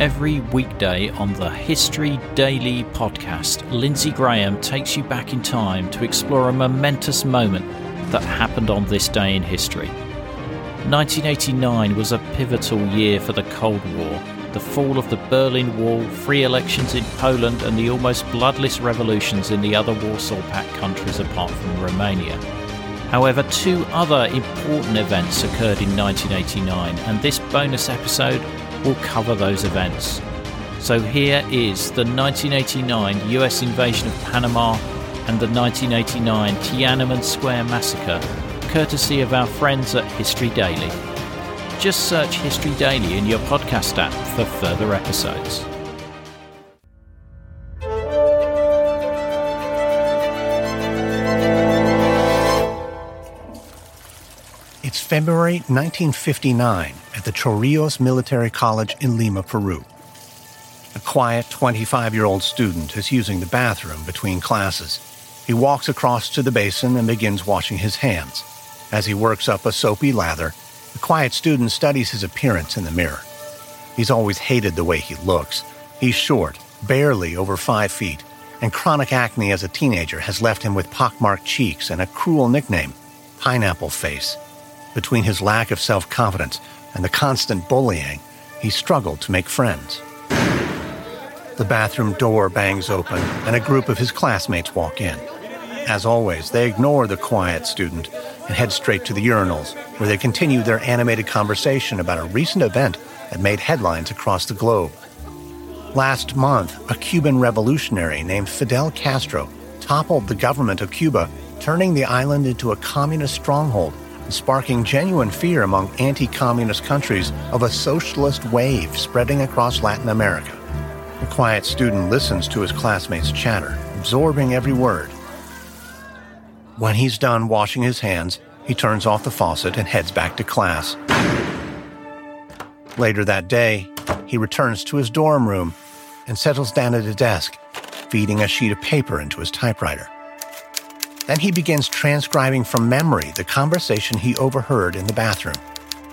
Every weekday on the History Daily podcast, Lindsay Graham takes you back in time to explore a momentous moment that happened on this day in history. 1989 was a pivotal year for the Cold War. The fall of the Berlin Wall, free elections in Poland, and the almost bloodless revolutions in the other Warsaw Pact countries apart from Romania. However, two other important events occurred in 1989, and this bonus episode will cover those events. So here is the 1989 US invasion of Panama and the 1989 Tiananmen Square massacre, courtesy of our friends at History Daily. Just search History Daily in your podcast app for further episodes. It's February 1959 at the Chorrillos Military College in Lima, Peru. A quiet 25 year old student is using the bathroom between classes. He walks across to the basin and begins washing his hands. As he works up a soapy lather, the quiet student studies his appearance in the mirror. He's always hated the way he looks. He's short, barely over five feet, and chronic acne as a teenager has left him with pockmarked cheeks and a cruel nickname, Pineapple Face. Between his lack of self confidence and the constant bullying, he struggled to make friends. The bathroom door bangs open, and a group of his classmates walk in. As always, they ignore the quiet student and head straight to the urinals, where they continue their animated conversation about a recent event that made headlines across the globe. Last month, a Cuban revolutionary named Fidel Castro toppled the government of Cuba, turning the island into a communist stronghold sparking genuine fear among anti communist countries of a socialist wave spreading across Latin America. The quiet student listens to his classmates' chatter, absorbing every word. When he's done washing his hands, he turns off the faucet and heads back to class. Later that day, he returns to his dorm room and settles down at a desk, feeding a sheet of paper into his typewriter. Then he begins transcribing from memory the conversation he overheard in the bathroom.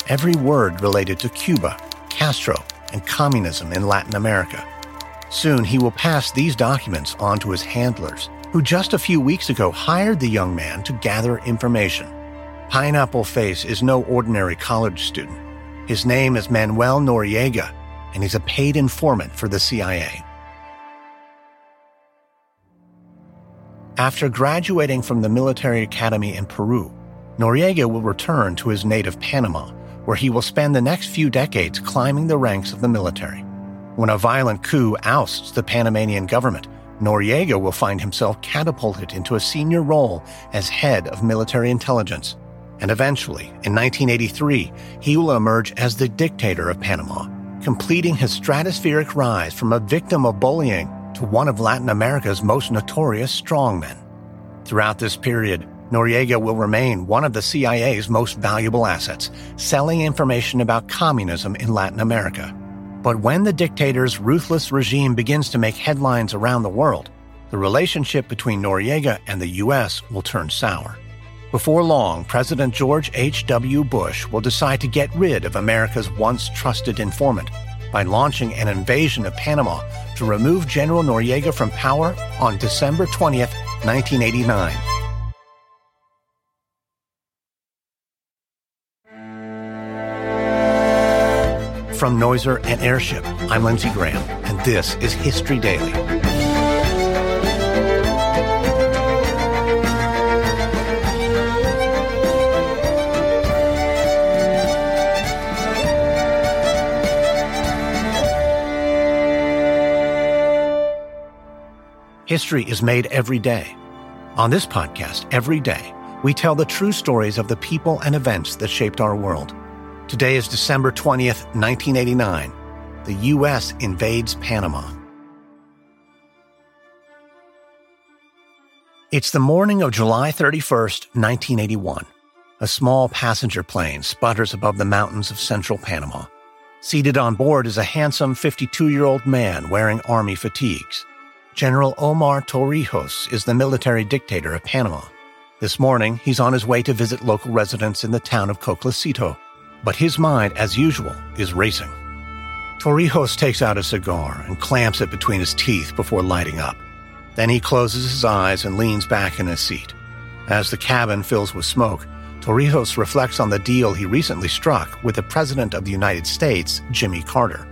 Every word related to Cuba, Castro, and communism in Latin America. Soon he will pass these documents on to his handlers, who just a few weeks ago hired the young man to gather information. Pineapple Face is no ordinary college student. His name is Manuel Noriega, and he's a paid informant for the CIA. After graduating from the military academy in Peru, Noriega will return to his native Panama, where he will spend the next few decades climbing the ranks of the military. When a violent coup ousts the Panamanian government, Noriega will find himself catapulted into a senior role as head of military intelligence. And eventually, in 1983, he will emerge as the dictator of Panama, completing his stratospheric rise from a victim of bullying to one of Latin America's most notorious strongmen. Throughout this period, Noriega will remain one of the CIA's most valuable assets, selling information about communism in Latin America. But when the dictator's ruthless regime begins to make headlines around the world, the relationship between Noriega and the U.S. will turn sour. Before long, President George H.W. Bush will decide to get rid of America's once trusted informant by launching an invasion of Panama to remove General Noriega from power on December 20th, 1989. From Noiser and Airship, I'm Lindsay Graham, and this is History Daily. History is made every day. On this podcast, every day, we tell the true stories of the people and events that shaped our world. Today is December 20th, 1989. The U.S. invades Panama. It's the morning of July 31st, 1981. A small passenger plane sputters above the mountains of central Panama. Seated on board is a handsome 52 year old man wearing army fatigues. General Omar Torrijos is the military dictator of Panama. This morning, he's on his way to visit local residents in the town of Coclecito, but his mind, as usual, is racing. Torrijos takes out a cigar and clamps it between his teeth before lighting up. Then he closes his eyes and leans back in his seat. As the cabin fills with smoke, Torrijos reflects on the deal he recently struck with the President of the United States, Jimmy Carter.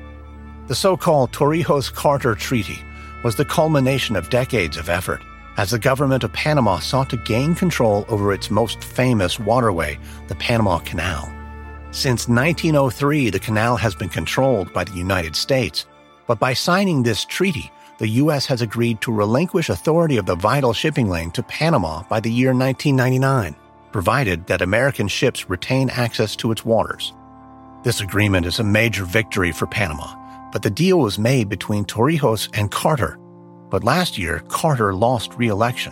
The so called Torrijos Carter Treaty was the culmination of decades of effort as the government of Panama sought to gain control over its most famous waterway, the Panama Canal. Since 1903, the canal has been controlled by the United States, but by signing this treaty, the U.S. has agreed to relinquish authority of the vital shipping lane to Panama by the year 1999 provided that American ships retain access to its waters. This agreement is a major victory for Panama, but the deal was made between Torrijos and Carter. But last year, Carter lost re election.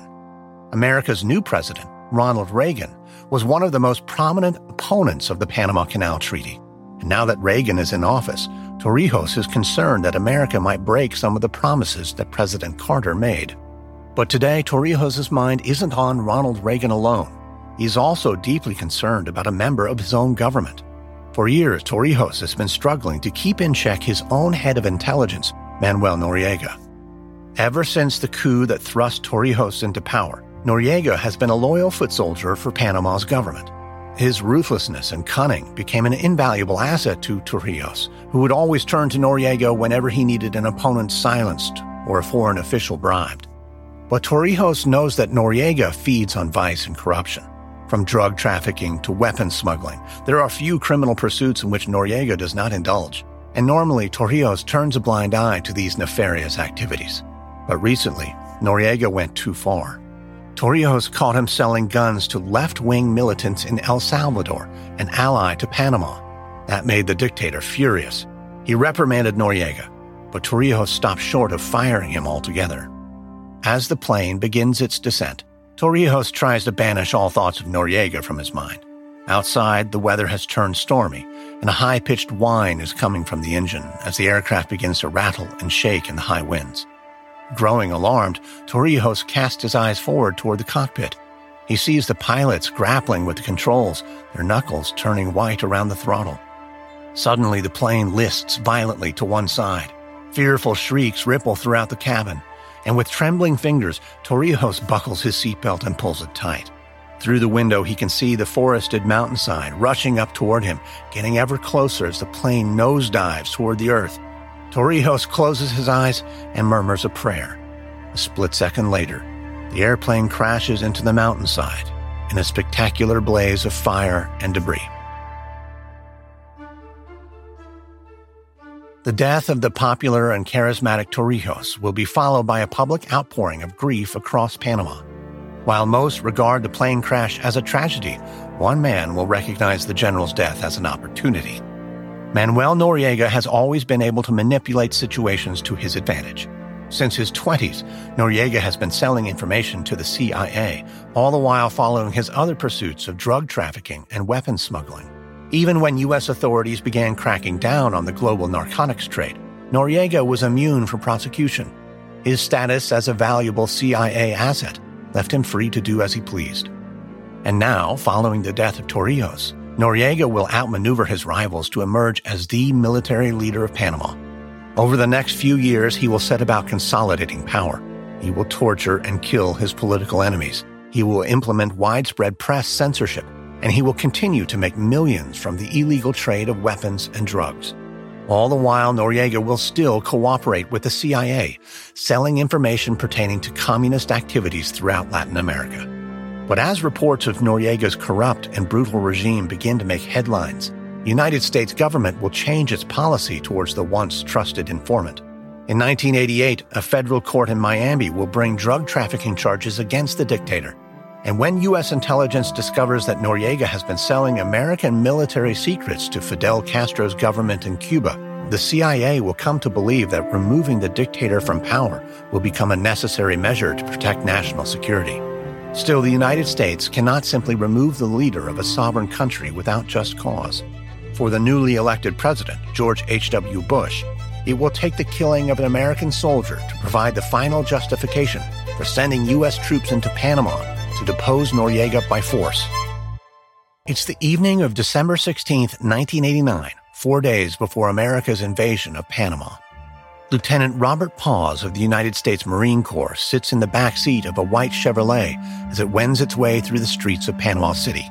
America's new president, Ronald Reagan, was one of the most prominent opponents of the Panama Canal Treaty. And now that Reagan is in office, Torrijos is concerned that America might break some of the promises that President Carter made. But today, Torrijos' mind isn't on Ronald Reagan alone. He's also deeply concerned about a member of his own government. For years, Torrijos has been struggling to keep in check his own head of intelligence, Manuel Noriega. Ever since the coup that thrust Torrijos into power, Noriega has been a loyal foot soldier for Panama's government. His ruthlessness and cunning became an invaluable asset to Torrijos, who would always turn to Noriega whenever he needed an opponent silenced or a foreign official bribed. But Torrijos knows that Noriega feeds on vice and corruption. From drug trafficking to weapons smuggling, there are few criminal pursuits in which Noriega does not indulge, and normally Torrijos turns a blind eye to these nefarious activities. But recently, Noriega went too far. Torrijos caught him selling guns to left wing militants in El Salvador, an ally to Panama. That made the dictator furious. He reprimanded Noriega, but Torrijos stopped short of firing him altogether. As the plane begins its descent, Torrijos tries to banish all thoughts of Noriega from his mind. Outside, the weather has turned stormy, and a high pitched whine is coming from the engine as the aircraft begins to rattle and shake in the high winds. Growing alarmed, Torrijos casts his eyes forward toward the cockpit. He sees the pilots grappling with the controls, their knuckles turning white around the throttle. Suddenly, the plane lists violently to one side. Fearful shrieks ripple throughout the cabin and with trembling fingers, Torrijos buckles his seatbelt and pulls it tight. Through the window, he can see the forested mountainside rushing up toward him, getting ever closer as the plane nosedives toward the earth. Torrijos closes his eyes and murmurs a prayer. A split second later, the airplane crashes into the mountainside in a spectacular blaze of fire and debris. The death of the popular and charismatic Torrijos will be followed by a public outpouring of grief across Panama. While most regard the plane crash as a tragedy, one man will recognize the general's death as an opportunity. Manuel Noriega has always been able to manipulate situations to his advantage. Since his 20s, Noriega has been selling information to the CIA, all the while following his other pursuits of drug trafficking and weapons smuggling. Even when U.S. authorities began cracking down on the global narcotics trade, Noriega was immune from prosecution. His status as a valuable CIA asset left him free to do as he pleased. And now, following the death of Torrijos, Noriega will outmaneuver his rivals to emerge as the military leader of Panama. Over the next few years, he will set about consolidating power. He will torture and kill his political enemies. He will implement widespread press censorship and he will continue to make millions from the illegal trade of weapons and drugs. All the while, Noriega will still cooperate with the CIA, selling information pertaining to communist activities throughout Latin America. But as reports of Noriega's corrupt and brutal regime begin to make headlines, United States government will change its policy towards the once trusted informant. In 1988, a federal court in Miami will bring drug trafficking charges against the dictator and when U.S. intelligence discovers that Noriega has been selling American military secrets to Fidel Castro's government in Cuba, the CIA will come to believe that removing the dictator from power will become a necessary measure to protect national security. Still, the United States cannot simply remove the leader of a sovereign country without just cause. For the newly elected president, George H.W. Bush, it will take the killing of an American soldier to provide the final justification for sending U.S. troops into Panama to depose Noriega by force. It's the evening of December 16, 1989, four days before America's invasion of Panama. Lieutenant Robert Paz of the United States Marine Corps sits in the back seat of a white Chevrolet as it wends its way through the streets of Panama City.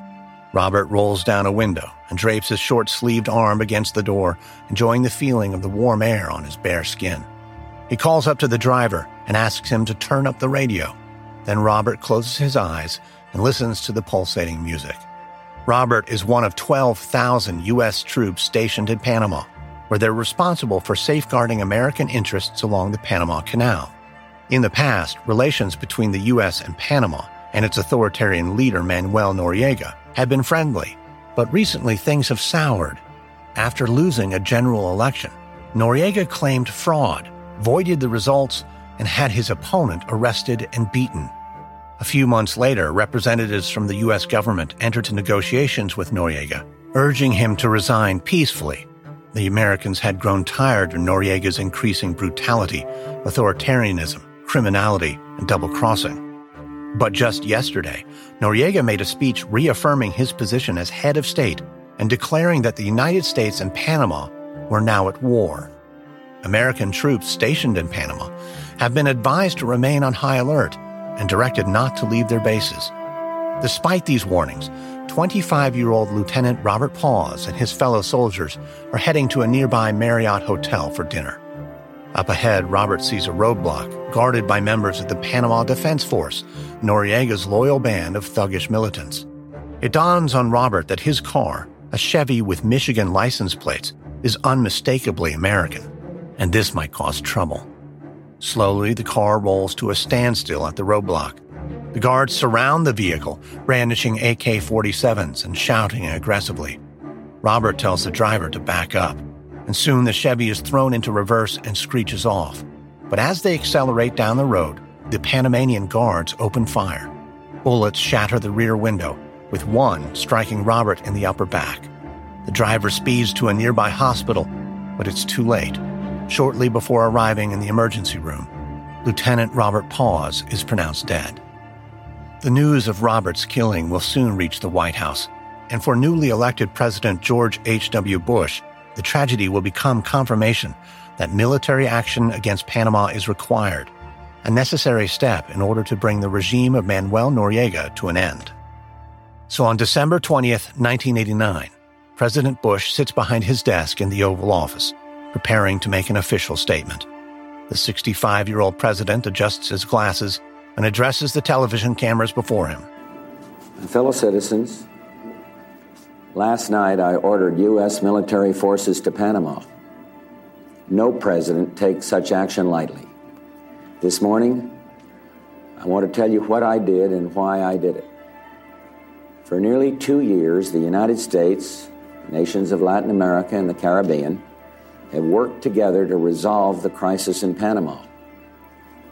Robert rolls down a window and drapes his short sleeved arm against the door, enjoying the feeling of the warm air on his bare skin. He calls up to the driver and asks him to turn up the radio. Then Robert closes his eyes and listens to the pulsating music. Robert is one of 12,000 U.S. troops stationed in Panama, where they're responsible for safeguarding American interests along the Panama Canal. In the past, relations between the U.S. and Panama and its authoritarian leader Manuel Noriega had been friendly, but recently things have soured. After losing a general election, Noriega claimed fraud, voided the results, and had his opponent arrested and beaten. A few months later, representatives from the U.S. government entered into negotiations with Noriega, urging him to resign peacefully. The Americans had grown tired of Noriega's increasing brutality, authoritarianism, criminality, and double crossing. But just yesterday, Noriega made a speech reaffirming his position as head of state and declaring that the United States and Panama were now at war. American troops stationed in Panama have been advised to remain on high alert and directed not to leave their bases. Despite these warnings, 25 year old Lieutenant Robert Paz and his fellow soldiers are heading to a nearby Marriott hotel for dinner. Up ahead, Robert sees a roadblock guarded by members of the Panama Defense Force, Noriega's loyal band of thuggish militants. It dawns on Robert that his car, a Chevy with Michigan license plates, is unmistakably American, and this might cause trouble. Slowly, the car rolls to a standstill at the roadblock. The guards surround the vehicle, brandishing AK 47s and shouting aggressively. Robert tells the driver to back up and soon the Chevy is thrown into reverse and screeches off. But as they accelerate down the road, the Panamanian guards open fire. Bullets shatter the rear window, with one striking Robert in the upper back. The driver speeds to a nearby hospital, but it's too late. Shortly before arriving in the emergency room, Lieutenant Robert Paz is pronounced dead. The news of Robert's killing will soon reach the White House, and for newly elected President George H.W. Bush, the tragedy will become confirmation that military action against Panama is required, a necessary step in order to bring the regime of Manuel Noriega to an end. So on December 20th, 1989, President Bush sits behind his desk in the Oval Office, preparing to make an official statement. The 65 year old president adjusts his glasses and addresses the television cameras before him. Fellow citizens, Last night, I ordered U.S. military forces to Panama. No president takes such action lightly. This morning, I want to tell you what I did and why I did it. For nearly two years, the United States, nations of Latin America, and the Caribbean have worked together to resolve the crisis in Panama.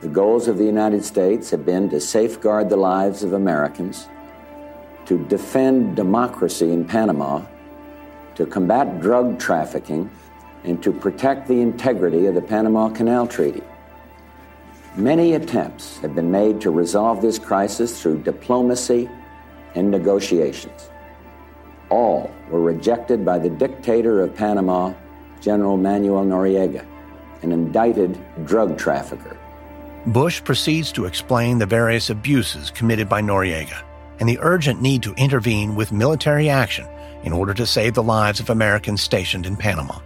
The goals of the United States have been to safeguard the lives of Americans to defend democracy in Panama, to combat drug trafficking, and to protect the integrity of the Panama Canal Treaty. Many attempts have been made to resolve this crisis through diplomacy and negotiations. All were rejected by the dictator of Panama, General Manuel Noriega, an indicted drug trafficker. Bush proceeds to explain the various abuses committed by Noriega and the urgent need to intervene with military action in order to save the lives of Americans stationed in Panama.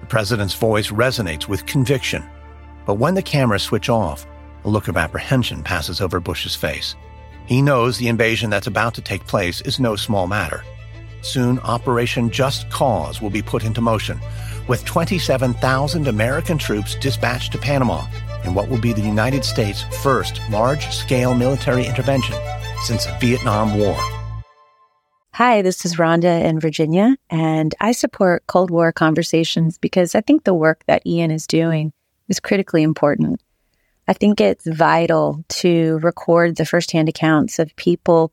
The president's voice resonates with conviction, but when the cameras switch off, a look of apprehension passes over Bush's face. He knows the invasion that's about to take place is no small matter. Soon, Operation Just Cause will be put into motion, with 27,000 American troops dispatched to Panama in what will be the United States' first large scale military intervention since the Vietnam War. Hi, this is Rhonda in Virginia, and I support Cold War conversations because I think the work that Ian is doing is critically important. I think it's vital to record the firsthand accounts of people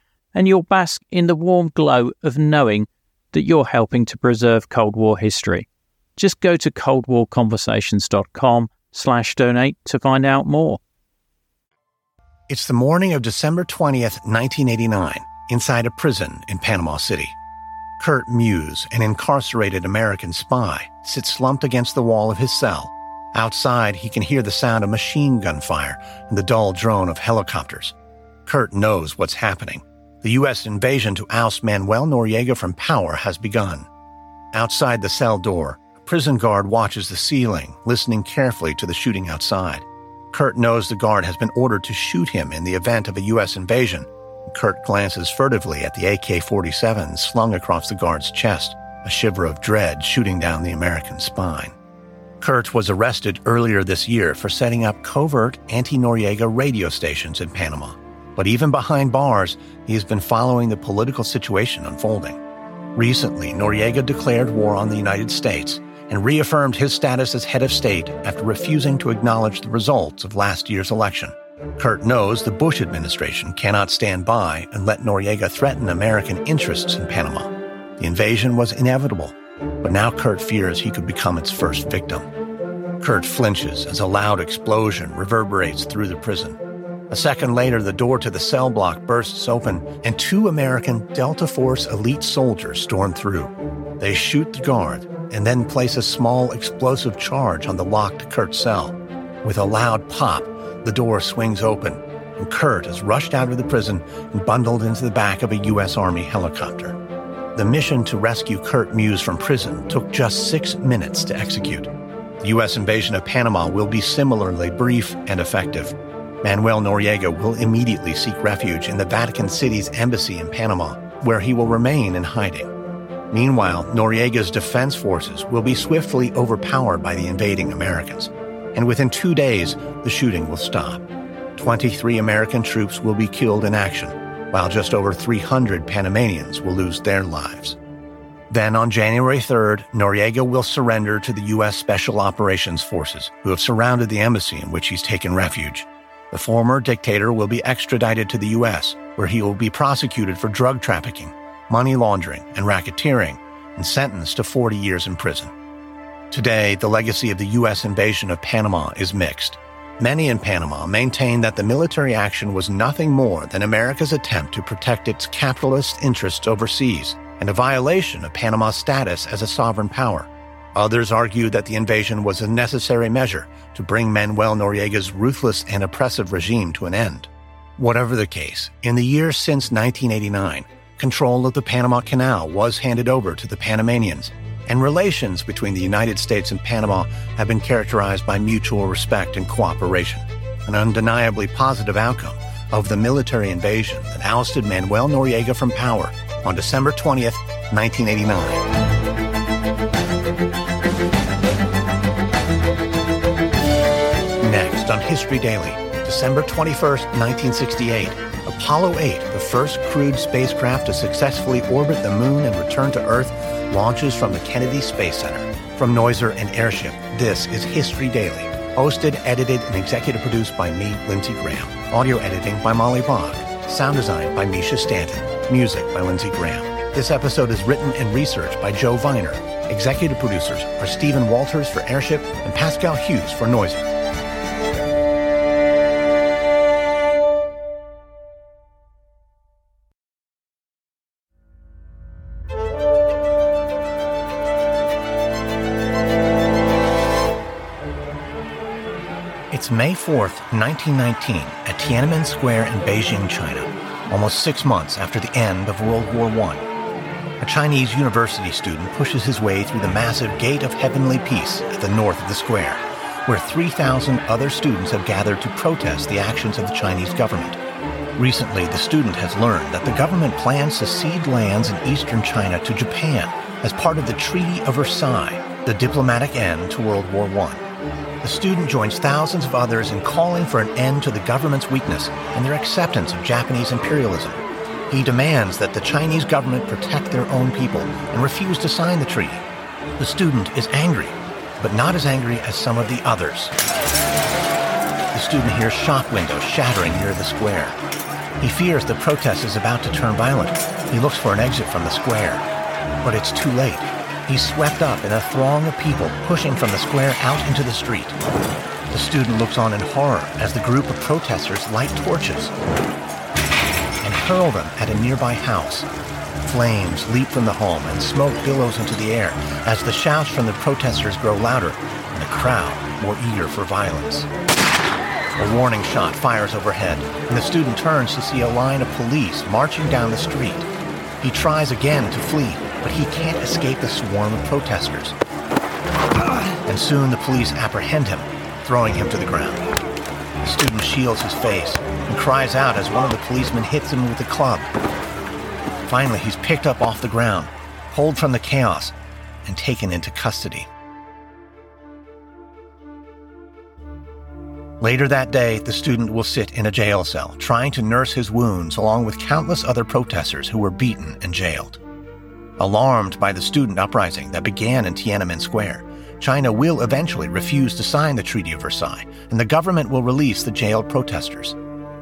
and you'll bask in the warm glow of knowing that you're helping to preserve Cold War history. Just go to coldwarconversations.com slash donate to find out more. It's the morning of December 20th, 1989, inside a prison in Panama City. Kurt Muse, an incarcerated American spy, sits slumped against the wall of his cell. Outside, he can hear the sound of machine gun fire and the dull drone of helicopters. Kurt knows what's happening. The U.S. invasion to oust Manuel Noriega from power has begun. Outside the cell door, a prison guard watches the ceiling, listening carefully to the shooting outside. Kurt knows the guard has been ordered to shoot him in the event of a U.S. invasion, Kurt glances furtively at the AK 47 slung across the guard's chest, a shiver of dread shooting down the American spine. Kurt was arrested earlier this year for setting up covert anti Noriega radio stations in Panama. But even behind bars, he has been following the political situation unfolding. Recently, Noriega declared war on the United States and reaffirmed his status as head of state after refusing to acknowledge the results of last year's election. Kurt knows the Bush administration cannot stand by and let Noriega threaten American interests in Panama. The invasion was inevitable, but now Kurt fears he could become its first victim. Kurt flinches as a loud explosion reverberates through the prison. A second later, the door to the cell block bursts open, and two American Delta Force elite soldiers storm through. They shoot the guard and then place a small explosive charge on the locked Kurt cell. With a loud pop, the door swings open, and Kurt is rushed out of the prison and bundled into the back of a U.S. Army helicopter. The mission to rescue Kurt Muse from prison took just six minutes to execute. The U.S. invasion of Panama will be similarly brief and effective. Manuel Noriega will immediately seek refuge in the Vatican City's embassy in Panama, where he will remain in hiding. Meanwhile, Noriega's defense forces will be swiftly overpowered by the invading Americans and within two days, the shooting will stop. 23 American troops will be killed in action, while just over 300 Panamanians will lose their lives. Then, on January 3rd, Noriega will surrender to the U.S. Special Operations Forces, who have surrounded the embassy in which he's taken refuge. The former dictator will be extradited to the U.S., where he will be prosecuted for drug trafficking, money laundering, and racketeering, and sentenced to 40 years in prison. Today, the legacy of the U.S. invasion of Panama is mixed. Many in Panama maintain that the military action was nothing more than America's attempt to protect its capitalist interests overseas and a violation of Panama's status as a sovereign power. Others argue that the invasion was a necessary measure to bring Manuel Noriega's ruthless and oppressive regime to an end. Whatever the case, in the years since 1989, control of the Panama Canal was handed over to the Panamanians and relations between the United States and Panama have been characterized by mutual respect and cooperation, an undeniably positive outcome of the military invasion that ousted Manuel Noriega from power on December 20th, 1989. Next on History Daily, December 21st, 1968, Apollo 8, the first crewed spacecraft to successfully orbit the moon and return to Earth, launches from the Kennedy Space Center. From Noiser and Airship, this is History Daily. Hosted, edited, and executive produced by me, Lindsay Graham. Audio editing by Molly Bach. Sound design by Misha Stanton. Music by Lindsay Graham. This episode is written and researched by Joe Viner. Executive producers are Stephen Walters for Airship and Pascal Hughes for Noiser. It's May 4th, 1919, at Tiananmen Square in Beijing, China, almost six months after the end of World War I. A Chinese university student pushes his way through the massive Gate of Heavenly Peace at the north of the square, where 3,000 other students have gathered to protest the actions of the Chinese government. Recently, the student has learned that the government plans to cede lands in eastern China to Japan as part of the Treaty of Versailles, the diplomatic end to World War I the student joins thousands of others in calling for an end to the government's weakness and their acceptance of Japanese imperialism. He demands that the Chinese government protect their own people and refuse to sign the treaty. The student is angry, but not as angry as some of the others. The student hears shop windows shattering near the square. He fears the protest is about to turn violent. He looks for an exit from the square, but it's too late. He's swept up in a throng of people pushing from the square out into the street. The student looks on in horror as the group of protesters light torches hurl them at a nearby house. Flames leap from the home and smoke billows into the air as the shouts from the protesters grow louder and the crowd more eager for violence. A warning shot fires overhead, and the student turns to see a line of police marching down the street. He tries again to flee, but he can't escape the swarm of protesters. And soon the police apprehend him, throwing him to the ground. The student shields his face and cries out as one of the policemen hits him with a club. Finally, he's picked up off the ground, pulled from the chaos, and taken into custody. Later that day, the student will sit in a jail cell, trying to nurse his wounds along with countless other protesters who were beaten and jailed. Alarmed by the student uprising that began in Tiananmen Square, China will eventually refuse to sign the Treaty of Versailles, and the government will release the jailed protesters.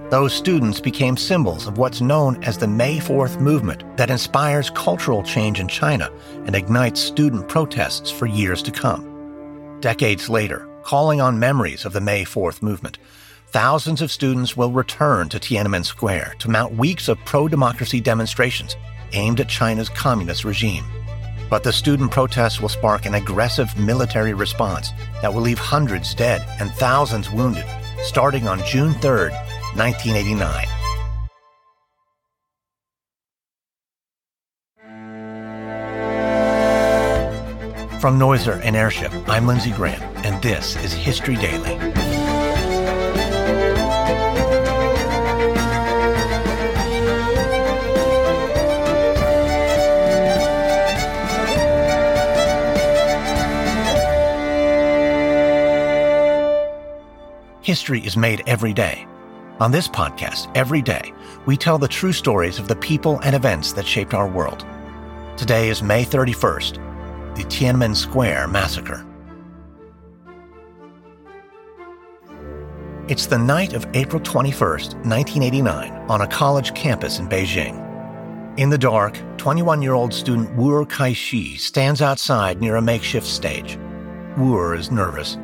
Those students became symbols of what's known as the May 4th movement that inspires cultural change in China and ignites student protests for years to come. Decades later, calling on memories of the May 4th movement, thousands of students will return to Tiananmen Square to mount weeks of pro democracy demonstrations aimed at China's communist regime. But the student protests will spark an aggressive military response that will leave hundreds dead and thousands wounded, starting on June 3rd, 1989. From Noiser and Airship, I'm Lindsay Graham, and this is History Daily. History is made every day. On this podcast, every day, we tell the true stories of the people and events that shaped our world. Today is May 31st, the Tiananmen Square Massacre. It's the night of April 21st, 1989, on a college campus in Beijing. In the dark, 21 year old student Wuer Kaixi stands outside near a makeshift stage. Wu is nervous.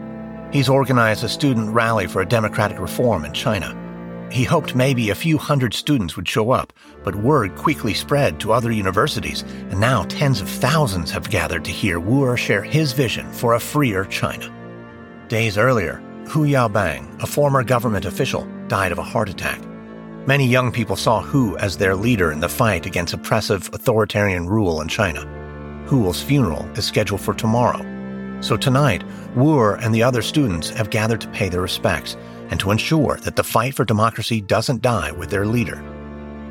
He's organized a student rally for a democratic reform in China. He hoped maybe a few hundred students would show up, but word quickly spread to other universities, and now tens of thousands have gathered to hear Wu share his vision for a freer China. Days earlier, Hu Yaobang, a former government official, died of a heart attack. Many young people saw Hu as their leader in the fight against oppressive authoritarian rule in China. Hu's funeral is scheduled for tomorrow. So tonight, Wu and the other students have gathered to pay their respects and to ensure that the fight for democracy doesn't die with their leader.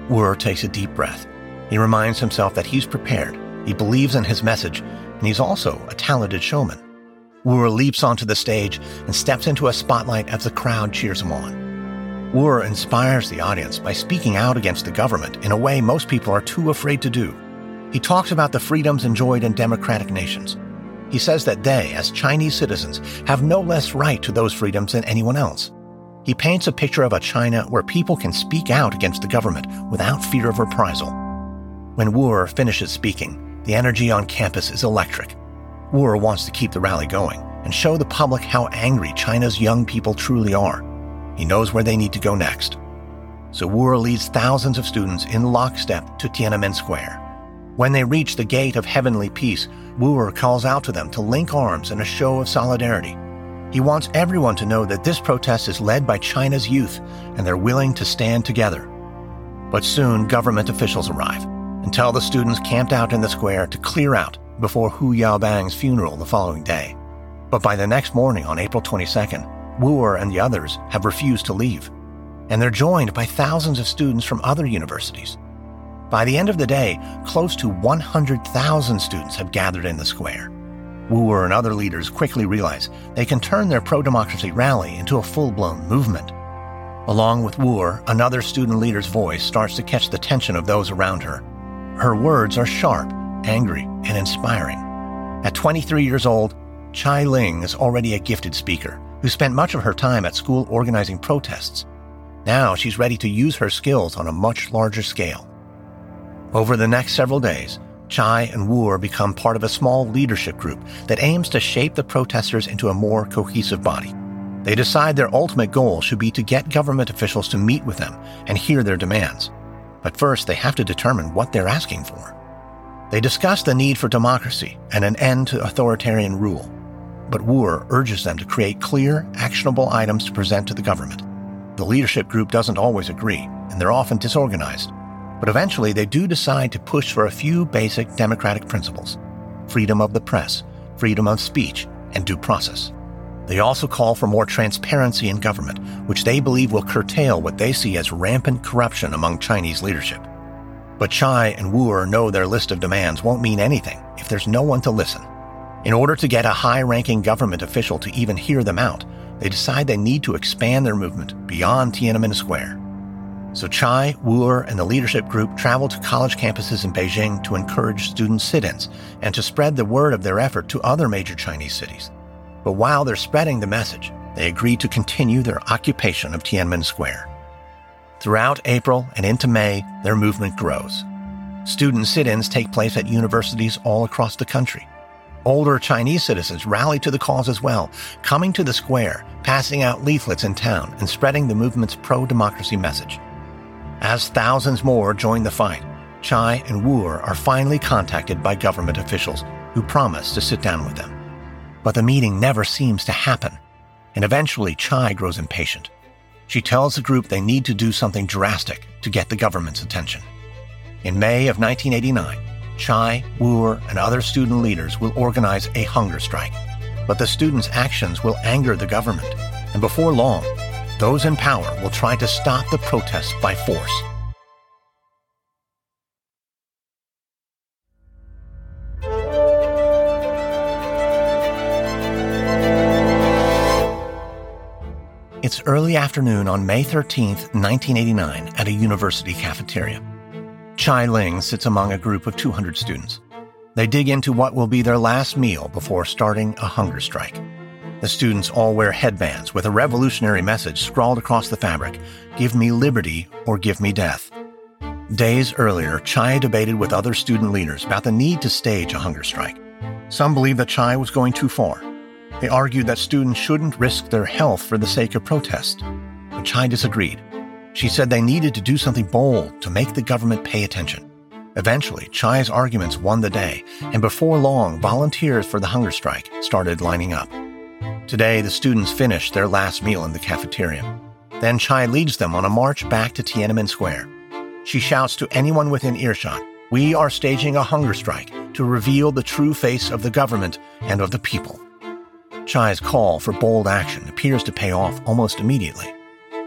Wu takes a deep breath. He reminds himself that he's prepared, he believes in his message, and he's also a talented showman. Wu leaps onto the stage and steps into a spotlight as the crowd cheers him on. Wu inspires the audience by speaking out against the government in a way most people are too afraid to do. He talks about the freedoms enjoyed in democratic nations. He says that they, as Chinese citizens, have no less right to those freedoms than anyone else. He paints a picture of a China where people can speak out against the government without fear of reprisal. When Wu finishes speaking, the energy on campus is electric. Wu wants to keep the rally going and show the public how angry China's young people truly are. He knows where they need to go next. So Wu leads thousands of students in lockstep to Tiananmen Square. When they reach the gate of heavenly peace, Wu calls out to them to link arms in a show of solidarity. He wants everyone to know that this protest is led by China's youth and they're willing to stand together. But soon, government officials arrive and tell the students camped out in the square to clear out before Hu Yaobang's funeral the following day. But by the next morning, on April 22nd, Wu and the others have refused to leave. And they're joined by thousands of students from other universities. By the end of the day, close to 100,000 students have gathered in the square. Wu and other leaders quickly realize they can turn their pro democracy rally into a full blown movement. Along with Wu, another student leader's voice starts to catch the attention of those around her. Her words are sharp, angry, and inspiring. At 23 years old, Chai Ling is already a gifted speaker who spent much of her time at school organizing protests. Now she's ready to use her skills on a much larger scale. Over the next several days, Chai and Wu are become part of a small leadership group that aims to shape the protesters into a more cohesive body. They decide their ultimate goal should be to get government officials to meet with them and hear their demands. But first, they have to determine what they're asking for. They discuss the need for democracy and an end to authoritarian rule. But Wu urges them to create clear, actionable items to present to the government. The leadership group doesn't always agree, and they're often disorganized. But eventually, they do decide to push for a few basic democratic principles freedom of the press, freedom of speech, and due process. They also call for more transparency in government, which they believe will curtail what they see as rampant corruption among Chinese leadership. But Chai and Wu know their list of demands won't mean anything if there's no one to listen. In order to get a high ranking government official to even hear them out, they decide they need to expand their movement beyond Tiananmen Square. So Chai, Wu, and the leadership group travel to college campuses in Beijing to encourage student sit ins and to spread the word of their effort to other major Chinese cities. But while they're spreading the message, they agree to continue their occupation of Tiananmen Square. Throughout April and into May, their movement grows. Student sit ins take place at universities all across the country. Older Chinese citizens rally to the cause as well, coming to the square, passing out leaflets in town, and spreading the movement's pro democracy message. As thousands more join the fight, Chai and Wu are finally contacted by government officials who promise to sit down with them. But the meeting never seems to happen, and eventually Chai grows impatient. She tells the group they need to do something drastic to get the government's attention. In May of 1989, Chai, Wu, and other student leaders will organize a hunger strike. But the students' actions will anger the government, and before long, those in power will try to stop the protests by force. It's early afternoon on May 13, 1989, at a university cafeteria. Chai Ling sits among a group of 200 students. They dig into what will be their last meal before starting a hunger strike. The students all wear headbands with a revolutionary message scrawled across the fabric Give me liberty or give me death. Days earlier, Chai debated with other student leaders about the need to stage a hunger strike. Some believed that Chai was going too far, they argued that students shouldn't risk their health for the sake of protest. But Chai disagreed. She said they needed to do something bold to make the government pay attention. Eventually, Chai's arguments won the day, and before long, volunteers for the hunger strike started lining up. Today, the students finish their last meal in the cafeteria. Then Chai leads them on a march back to Tiananmen Square. She shouts to anyone within earshot, We are staging a hunger strike to reveal the true face of the government and of the people. Chai's call for bold action appears to pay off almost immediately.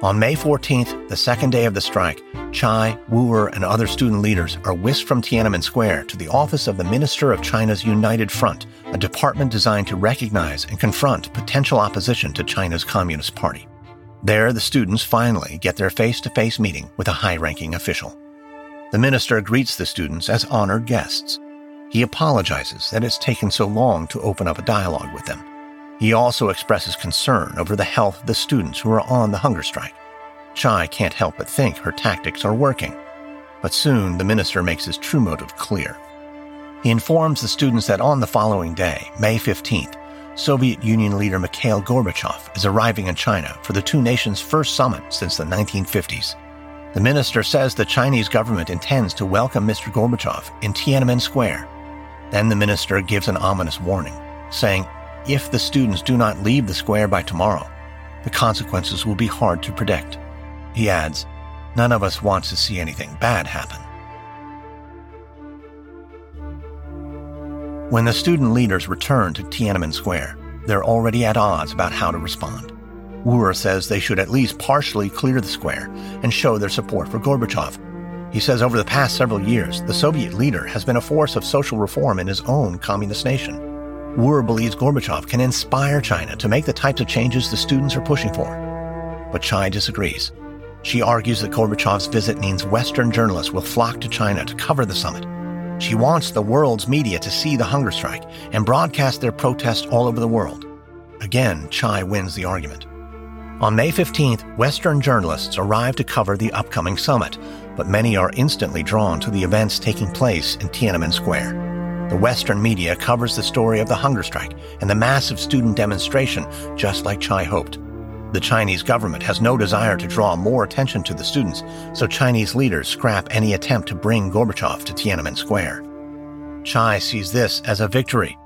On May 14th, the second day of the strike, Chai, Wu, and other student leaders are whisked from Tiananmen Square to the office of the Minister of China's United Front, a department designed to recognize and confront potential opposition to China's Communist Party. There, the students finally get their face to face meeting with a high ranking official. The minister greets the students as honored guests. He apologizes that it's taken so long to open up a dialogue with them he also expresses concern over the health of the students who are on the hunger strike. Chai can't help but think her tactics are working. But soon the minister makes his true motive clear. He informs the students that on the following day, May 15th, Soviet Union leader Mikhail Gorbachev is arriving in China for the two nations' first summit since the 1950s. The minister says the Chinese government intends to welcome Mr. Gorbachev in Tiananmen Square. Then the minister gives an ominous warning, saying if the students do not leave the square by tomorrow, the consequences will be hard to predict. He adds, None of us wants to see anything bad happen. When the student leaders return to Tiananmen Square, they're already at odds about how to respond. Wu says they should at least partially clear the square and show their support for Gorbachev. He says over the past several years, the Soviet leader has been a force of social reform in his own communist nation. Wu believes Gorbachev can inspire China to make the types of changes the students are pushing for. But Chai disagrees. She argues that Gorbachev's visit means Western journalists will flock to China to cover the summit. She wants the world's media to see the hunger strike and broadcast their protest all over the world. Again, Chai wins the argument. On May 15th, Western journalists arrive to cover the upcoming summit, but many are instantly drawn to the events taking place in Tiananmen Square. The Western media covers the story of the hunger strike and the massive student demonstration, just like Chai hoped. The Chinese government has no desire to draw more attention to the students, so Chinese leaders scrap any attempt to bring Gorbachev to Tiananmen Square. Chai sees this as a victory.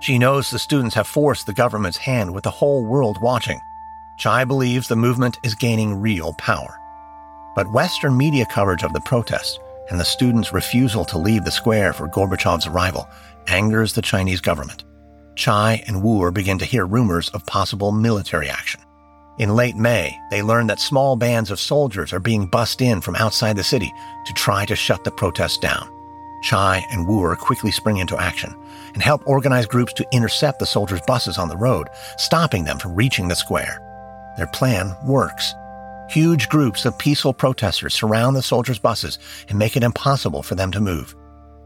She knows the students have forced the government's hand with the whole world watching. Chai believes the movement is gaining real power. But Western media coverage of the protest and the students' refusal to leave the square for Gorbachev's arrival angers the Chinese government. Chai and Wu begin to hear rumors of possible military action. In late May, they learn that small bands of soldiers are being bussed in from outside the city to try to shut the protests down. Chai and Wu quickly spring into action and help organize groups to intercept the soldiers' buses on the road, stopping them from reaching the square. Their plan works. Huge groups of peaceful protesters surround the soldiers' buses and make it impossible for them to move.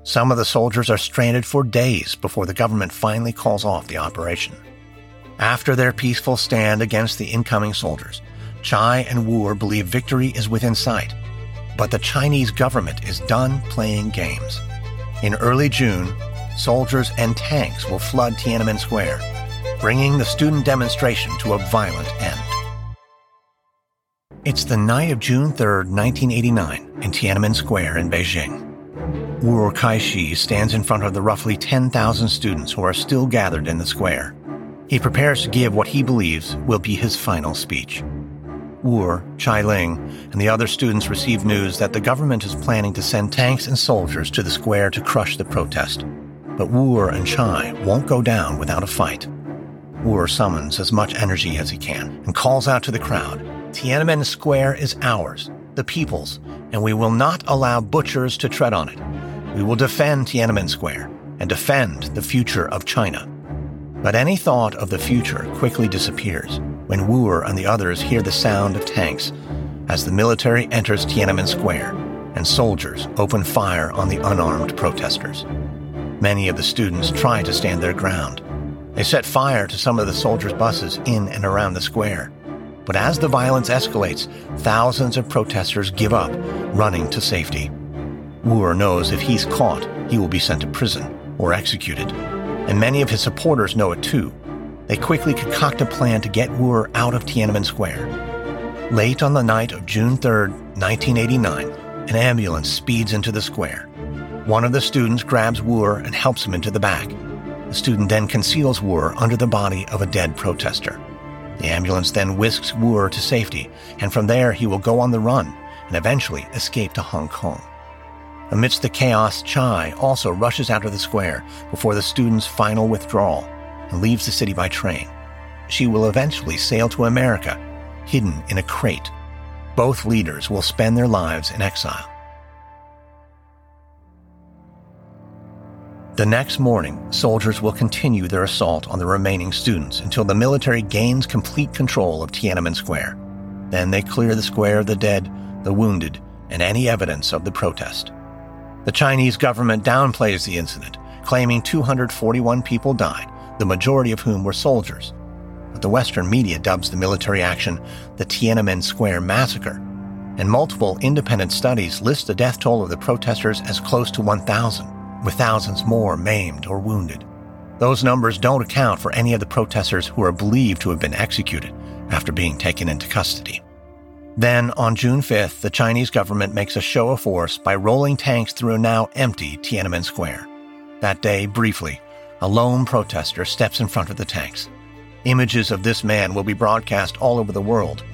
Some of the soldiers are stranded for days before the government finally calls off the operation. After their peaceful stand against the incoming soldiers, Chai and Wu believe victory is within sight. But the Chinese government is done playing games. In early June, soldiers and tanks will flood Tiananmen Square, bringing the student demonstration to a violent end. It's the night of June 3, 1989, in Tiananmen Square in Beijing. Wuer Kaixi stands in front of the roughly 10,000 students who are still gathered in the square. He prepares to give what he believes will be his final speech. Wu, Chai Ling, and the other students receive news that the government is planning to send tanks and soldiers to the square to crush the protest. But Wu and Chai won't go down without a fight. Wu summons as much energy as he can and calls out to the crowd Tiananmen Square is ours, the people's, and we will not allow butchers to tread on it. We will defend Tiananmen Square and defend the future of China. But any thought of the future quickly disappears when Wu and the others hear the sound of tanks as the military enters Tiananmen Square and soldiers open fire on the unarmed protesters. Many of the students try to stand their ground. They set fire to some of the soldiers' buses in and around the square. But as the violence escalates, thousands of protesters give up, running to safety. Wu knows if he's caught, he will be sent to prison or executed and many of his supporters know it too. They quickly concoct a plan to get Wu out of Tiananmen Square. Late on the night of June 3, 1989, an ambulance speeds into the square. One of the students grabs Wu and helps him into the back. The student then conceals Wu under the body of a dead protester. The ambulance then whisks Wu to safety, and from there he will go on the run and eventually escape to Hong Kong. Amidst the chaos, Chai also rushes out of the square before the students' final withdrawal and leaves the city by train. She will eventually sail to America, hidden in a crate. Both leaders will spend their lives in exile. The next morning, soldiers will continue their assault on the remaining students until the military gains complete control of Tiananmen Square. Then they clear the square of the dead, the wounded, and any evidence of the protest. The Chinese government downplays the incident, claiming 241 people died, the majority of whom were soldiers. But the Western media dubs the military action the Tiananmen Square Massacre, and multiple independent studies list the death toll of the protesters as close to 1,000, with thousands more maimed or wounded. Those numbers don't account for any of the protesters who are believed to have been executed after being taken into custody. Then, on June 5th, the Chinese government makes a show of force by rolling tanks through a now empty Tiananmen Square. That day, briefly, a lone protester steps in front of the tanks. Images of this man will be broadcast all over the world.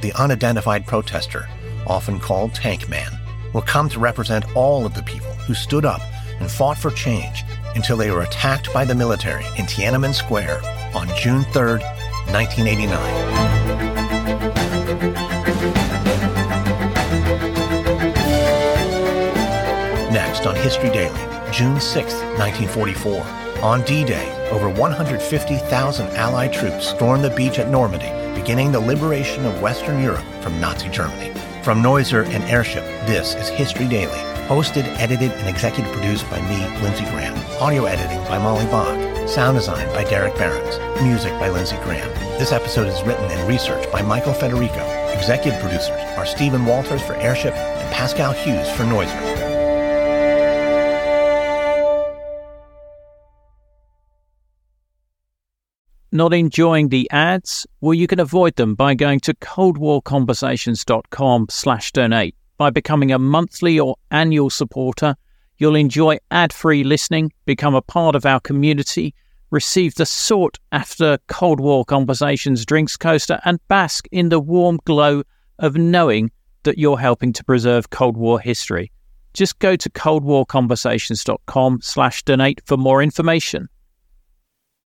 The unidentified protester, often called Tank Man, will come to represent all of the people who stood up and fought for change until they were attacked by the military in Tiananmen Square on June 3, 1989. Next on History Daily, June 6, 1944. On D Day, over 150,000 Allied troops stormed the beach at Normandy, beginning the liberation of Western Europe from Nazi Germany. From Noiser and Airship, this is History Daily Hosted, edited, and executive produced by me, Lindsay Graham. Audio editing by Molly Bach. Sound design by Derek Behrens. Music by Lindsay Graham. This episode is written and researched by Michael Federico. Executive producers are Stephen Walters for Airship and Pascal Hughes for Noiser. Not enjoying the ads? Well, you can avoid them by going to coldwarconversations.com slash donate. By becoming a monthly or annual supporter, you'll enjoy ad-free listening, become a part of our community, receive the sought after Cold War Conversations drinks coaster, and bask in the warm glow of knowing that you're helping to preserve Cold War history. Just go to coldwarconversations.com slash donate for more information.